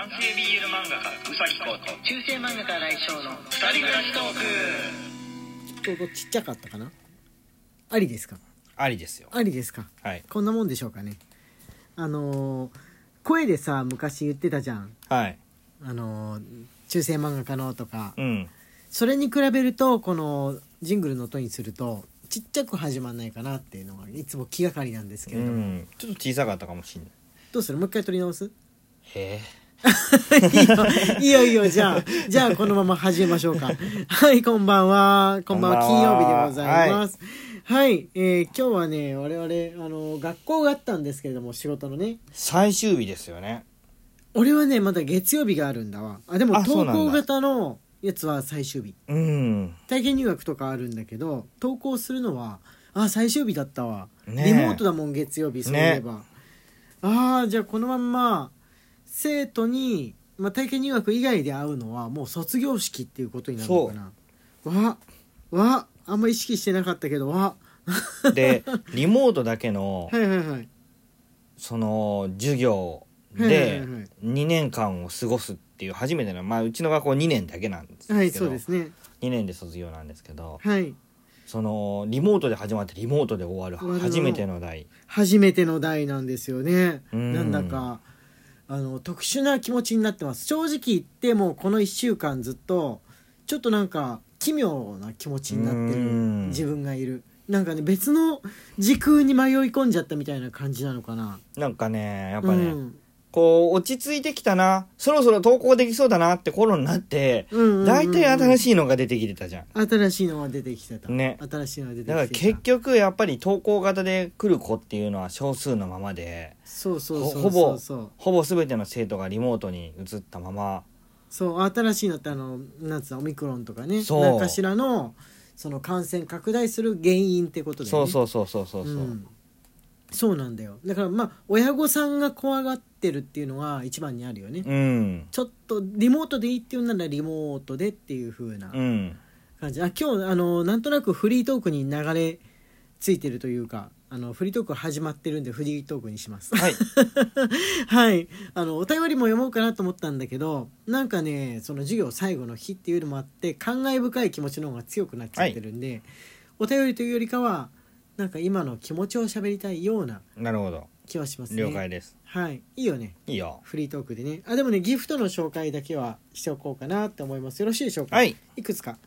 男性 BL 漫画家うさぎこと中世漫画家来翔の二人暮らしトーク。ちょうどちっちゃかったかなありですか？ありですよ。ありですかはい。こんなもんでしょうかね。あのー声でさ昔言ってたじゃん。はい。あのー中世漫画家のとか。うん。それに比べるとこのジングルの音にするとちっちゃく始まんないかなっていうのがいつも気がかりなんですけうれども、ん。ちょっと小さかったかもしんない。どうする？もう一回撮り直す？へいい よいいよいいよじゃあじゃあこのまま始めましょうか。はいこんばんは。こんばんは金曜日でございます。は。い、えー今日はね我々あの学校があったんですけれども仕事のね。最終日ですよね。俺はねまだ月曜日があるんだわ。あでも登あそうなんだ。校型のやつは最終日。うん。体験入学とかあるんだけど登校するのはあ最終日だったわ、ねえ。リモートだもん月曜日そういえば、ああじゃあこのまんま生徒に、まあ、体験入学以外で会うのはもう卒業式っていうことになるのかな。わわあんま意識してなかったけどわ。でリモートだけの はいはいはい。その授業はいではいはい。2年間を過ごすっていう初めてのまあうちの学校2年だけなんですけど、はいそうですね。2年で卒業なんですけどはい。そのリモートで始まってリモートで終わる初めての代。初めての代なんですよね。うん。なんだかあの特殊な気持ちになってます。正直言ってもうこの1週間ずっとちょっとなんか奇妙な気持ちになってるうん。自分がいる。なんかね別の時空に迷い込んじゃったみたいな感じなのかな。なんかねやっぱね、うんこう落ち着いてきたな。そろそろ投稿できそうだなって頃になって大体新しいのが出てきてたじゃん。新しいのが出てきてた、ね。新しいのが出てきてだからた結局やっぱり投稿型で来る子っていうのは少数のままでそうそうそうほぼほぼ全ての生徒がリモートに移ったまま。そう新しいのってあのなんつうのオミクロンとかね。そう。何かしらのその感染拡大する原因ってことで、ね、そうそうそうそうそうそう、ん。そうなんだよ。だからまあ親御さんが怖がってるっていうのが一番にあるよね、うん。ちょっとリモートでいいっていうならリモートでっていう風なうん。感じ、あ今日あのなんとなくフリートークに流れついてるというかあのフリートーク始まってるんでフリートークにします。はい。はい。あのお便りも読もうかなと思ったんだけどなんかねその授業最後の日っていうのもあって感慨深い気持ちの方が強くなっちゃってるんで、お便りというよりかはなんか今の気持ちを喋りたいようななるほど気はしますね。了解です。はい。いいよね。いいよ。フリートークでね。あでもねギフトの紹介だけはしておこうかなって思います。よろしいでしょうか？はい。いくつか。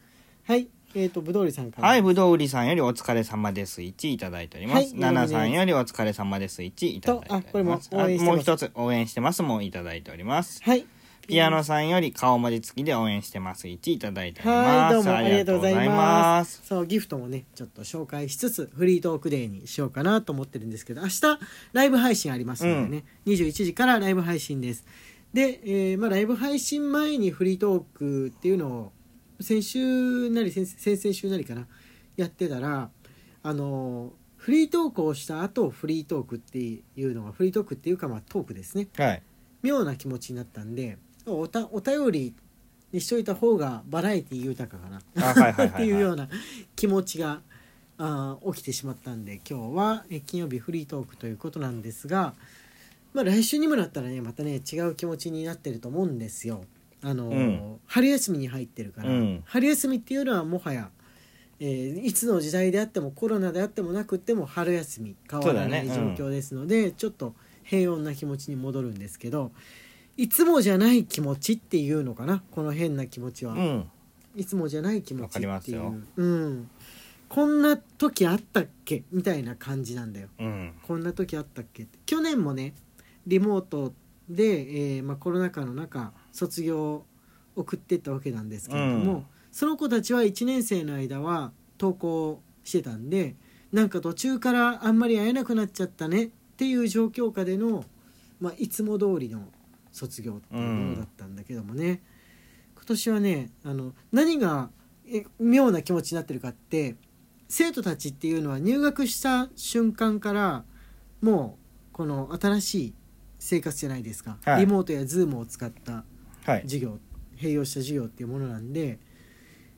はい。えっ、とぶどうりさんから。はいぶどう売りさんよりお疲れ様です。1いただいております、はいさんよりお疲れ様です。1いただいております。とあこれも応援してます。もう一つ応援してますもいただいております。はいピアノさんより顔文字付きで応援してます。1いただいておりはいますどうもありがとうございます。す。そうギフトもねちょっと紹介しつつフリートークデーにしようかなと思ってるんですけど明日ライブ配信ありますのでね、21時からライブ配信です。で、えーまあ、ライブ配信前にフリートークっていうのを先週なり先先々週なりかなやってたらあのフリートークをした後フリートークっていうのがフリートークっていうかまあトークですね。はい。妙な気持ちになったんでおたお便りにしといた方がバラエティ豊かかな。っていうような気持ちがあー起きてしまったんで今日はえ金曜日フリートークということなんですが、まあ、来週にもなったらねまたね違う気持ちになってると思うんですよ。あのーうん。春休みに入ってるから、うん。春休みっていうのはもはや、えーいつの時代であってもコロナであってもなくっても春休み変わらない状況ですので、ちょっと平穏な気持ちに戻るんですけどいつもじゃない気持ちっていうのかなこの変な気持ちは。うん。いつもじゃない気持ちっていよ。う、うん、こんな時あったっけみたいな感じなんだよ。うん。こんな時あったっけ去年もねリモートで、えーまあ、コロナ禍の中卒業を送ってったわけなんですけれども、うん。その子たちは1年生の間は登校してたんでなんか途中からあんまり会えなくなっちゃったねっていう状況下での、まあ、いつも通りの卒業っていうものだったんだけどもね、今年はねあの何がえ妙な気持ちになってるかって生徒たちっていうのは入学した瞬間からもうこの新しい生活じゃないですか、はい。リモートやズームを使ったはい。授業併用した授業っていうものなんで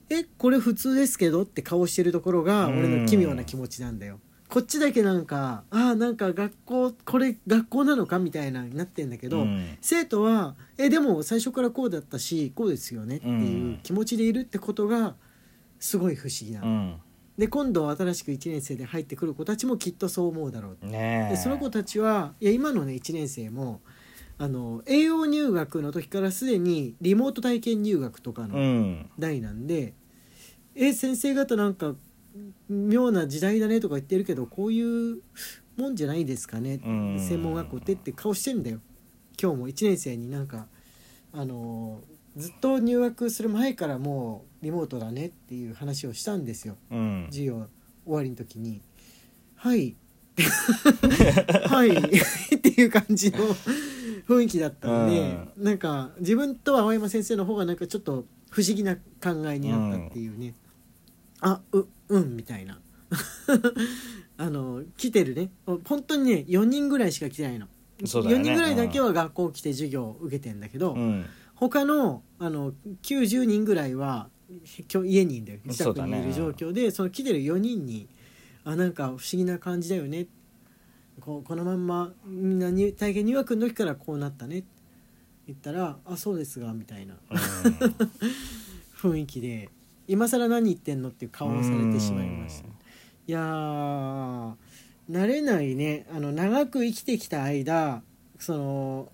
えこれ普通ですけどって顔してるところがうん俺の奇妙な気持ちなんだよこっちだけなんかああなんか学校これ学校なのかみたいなになってんだけど、うん。生徒は「えでも最初からこうだったしこうですよね」っていう気持ちでいるってことがすごい不思議なの、うん。で今度新しく1年生で入ってくる子たちもきっとそう思うだろう。ねえ。でその子たちはいや今のね1年生もあの栄養入学の時からすでにリモート体験入学とかうのん。代なんで、え先生方なんか妙な時代だねとか言ってるけどこういうもんじゃないですかね、うん。専門学校ってって顔してんだよ。今日も1年生になんかあのずっと入学する前からもうリモートだねっていう話をしたんですよ。うん。授業終わりの時に「はい」はい。っていう感じの雰囲気だったので、なんか自分と青山先生の方がなんかちょっと不思議な考えになったっていうね、あううんみたいな。あの来てるね。本当にね4人ぐらいしか来てないの、4そうだよね。人ぐらいだけは学校来て授業を受けてんだけど、うん。他のあの90人ぐらいは今日家にいるんだよ。自宅にいる状況でその来てる4人にあなんか不思議な感じだよね。こうこのまんまみんなに体験入学の時からこうなったね。って言ったら「あそうですが」みたいな。雰囲気で今更何言ってんのっていう顔をされてしまいました。いやー慣れないね。あの長く生きてきた間その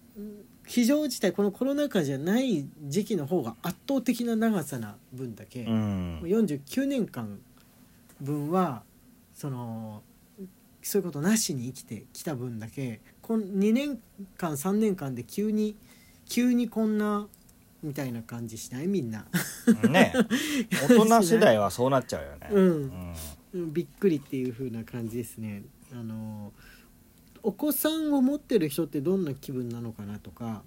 非常事態このコロナ禍じゃない時期の方が圧倒的な長さな分だけ、うん。うん49年間分はそのそういうことなしに生きてきた分だけこん2年間3年間で急に急にこんなみたいな感じしない？みんな、ね。大人世代はそうなっちゃうよね。うん。うん。うんびっくりっていう風な感じですね。あのお子さんを持ってる人ってどんな気分なのかなとか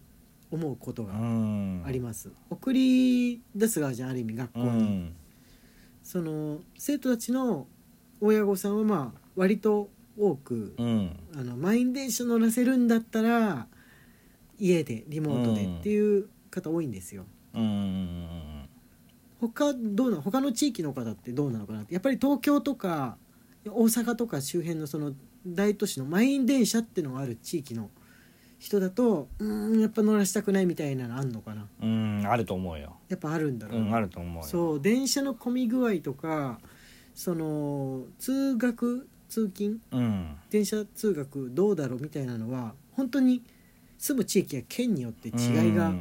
思うことうがん。あります、送り出す側じゃんある意味学校うに、ん。その生徒たちの親御さんはまあ割と多く、うん。あの満員電車乗らせるんだったら家でリモートでっていう方多いんですよ。うん他どうな他の地域の方ってどうなのかなって。やっぱり東京とか大阪とか周辺のその大都市の満員電車ってのがある地域の人だとうーんやっぱ乗らしたくないみたいなのあんのかな。うんあると思うよ。やっぱあるんだろううね、んあると思うよ。そう電車の混み具合とかその通学通勤うん。電車通学どうだろうみたいなのは本当に住む地域や県によって違いが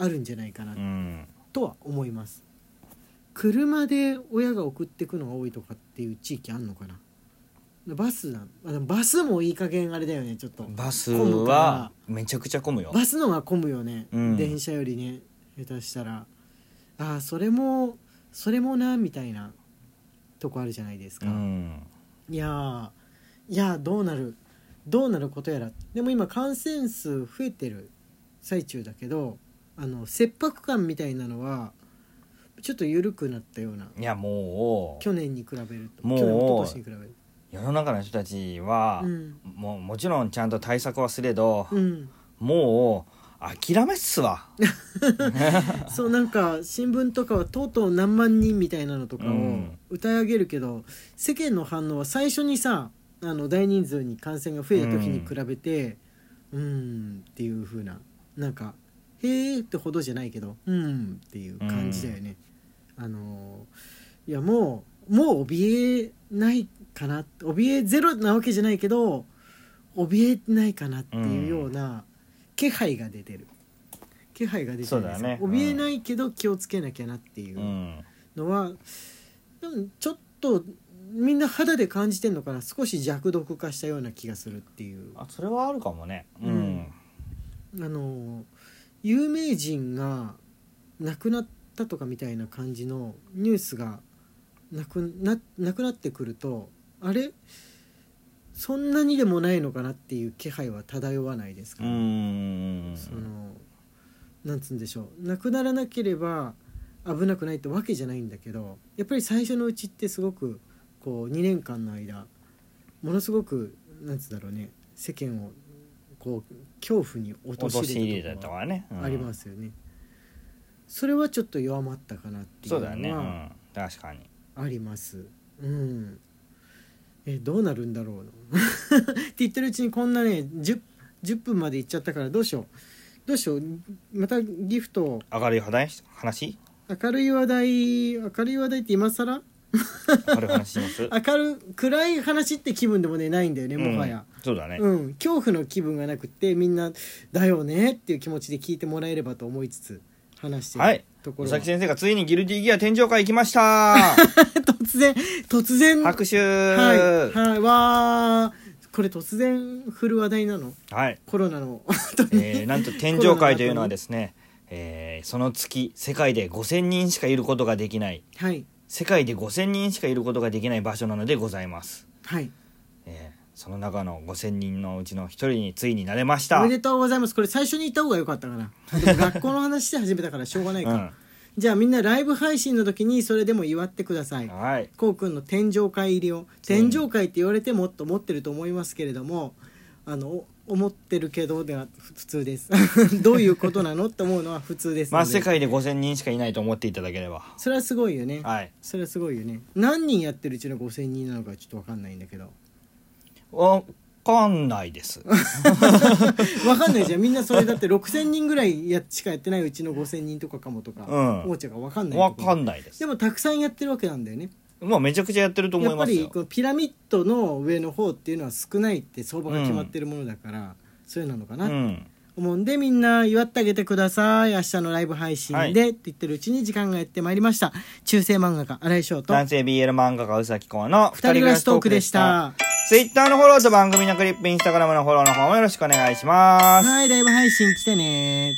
あるんじゃないかな。うん。とは思います。車で親が送ってくのが多いとかっていう地域あんのかな。バスなあでもバスもいい加減あれだよねちょっと。バス混むかはめちゃくちゃ混むよ。バスのが混むよね、うん。電車よりね下手したら。ああそれもそれもなみたいな。とこあるじゃないですか、うん。いやーいやーどうなる。どうなることやら。でも今感染数増えてる最中だけどあの切迫感みたいなのはちょっと緩くなったような。いやもう。去年に比べると。もう。去年一昨年に比べる世の中の人たちは、うん。もうもちろんちゃんと対策はすれど、うん。もう諦めっすわ。そうなんか新聞とかはとうとう何万人みたいなのとかをうん。歌い上げるけど、世間の反応は最初にさあの大人数に感染が増えた時に比べてうーんっていう風ななんか「へーってほどじゃないけど「うん」っていう感じだよね。あのいやもうもう怯えないかな怯えゼロなわけじゃないけど怯えないかなっていうような気配が出てる。気配が出てるんですそうだね。うん怯えないけど気をつけなきゃなっていううん。のは、でもちょっとみんな肌で感じてんのかな少し弱毒化したような気がするっていう。あそれはあるかもね。うん、あの有名人が亡くなったとかみたいな感じのニュースがなくななくなってくるとあれ？そんなにでもないのかなっていう気配は漂わないですか？うら、んそのなんつうんでしょう。なくならなければ危なくないってわけじゃないんだけどやっぱり最初のうちってすごくこう2年間の間ものすごくなんつうんだろうね世間をこう恐怖に落とし入陥れたれたとかね、うん。ありますよね、それはちょっと弱まったかなっていうそうだよね、うのはん、確かに。あります。うん。えどうなるんだろうな って言ってるうちにこんなね 10, 10分までいっちゃったからどうしよう。どうしよう。またギフト明るい話？話？明るい話？題明るい話題って今更？明るい話します？明る暗い話って気分でもねないんだよねもはや、うんそうだね、うん。恐怖の気分がなくってみんな「だよね」っていう気持ちで聞いてもらえればと思いつつ話してはい。るとこ宇ろ先生がついにギルディギア天井会行きました。突然突然。拍手。はい。はい。わー。これ突然振る話題なの？はい。コロナの。えーなんと天上界というのはですね、えーその月世界で5000人しかいることができない。はい世界で5000人しかいることができない場所なのでございます、はい。えーその中の5000人のうちの一人についになれました。おめでとうございます。これ最初に言った方が良かったかな。学校の話して始めたからしょうがないか、うん。じゃあみんなライブ配信の時にそれでも祝ってください。はい。こうくんの天上界入りを。天上界って言われてもっと思ってると思いますけれどもあのお思ってるけどではふ普通です。どういうことなのって思うのは普通ですまあ世界で5000人しかいないと思っていただければ。それはすごいよね。はい。それはすごいよね。何人やってるうちの5000人なのかちょっと分かんないんだけど。わかんないです。分かんないじゃん。みんなそれだって6000人ぐらいやしかやってないうちの5000人とかかもとか、うん。思っちゃうから分かんないわかんないです。でもたくさんやってるわけなんだよねまあめちゃくちゃやってると思やっぱいますよ。りこのピラミッドの上の方っていうのは少ないって相場が決まってるものだから、そういうなのかな、うん。思うんでみんな祝ってあげてください。明日のライブ配信で、はい。って言ってるうちに時間がやってまいりました。中世漫画家新井翔と男性 BL 漫画家宇崎公の二人暮らしトークでした。ツイッターのフォローと番組のクリップインスタグラムのフォローの方もよろしくお願いします。はいライブ配信来てね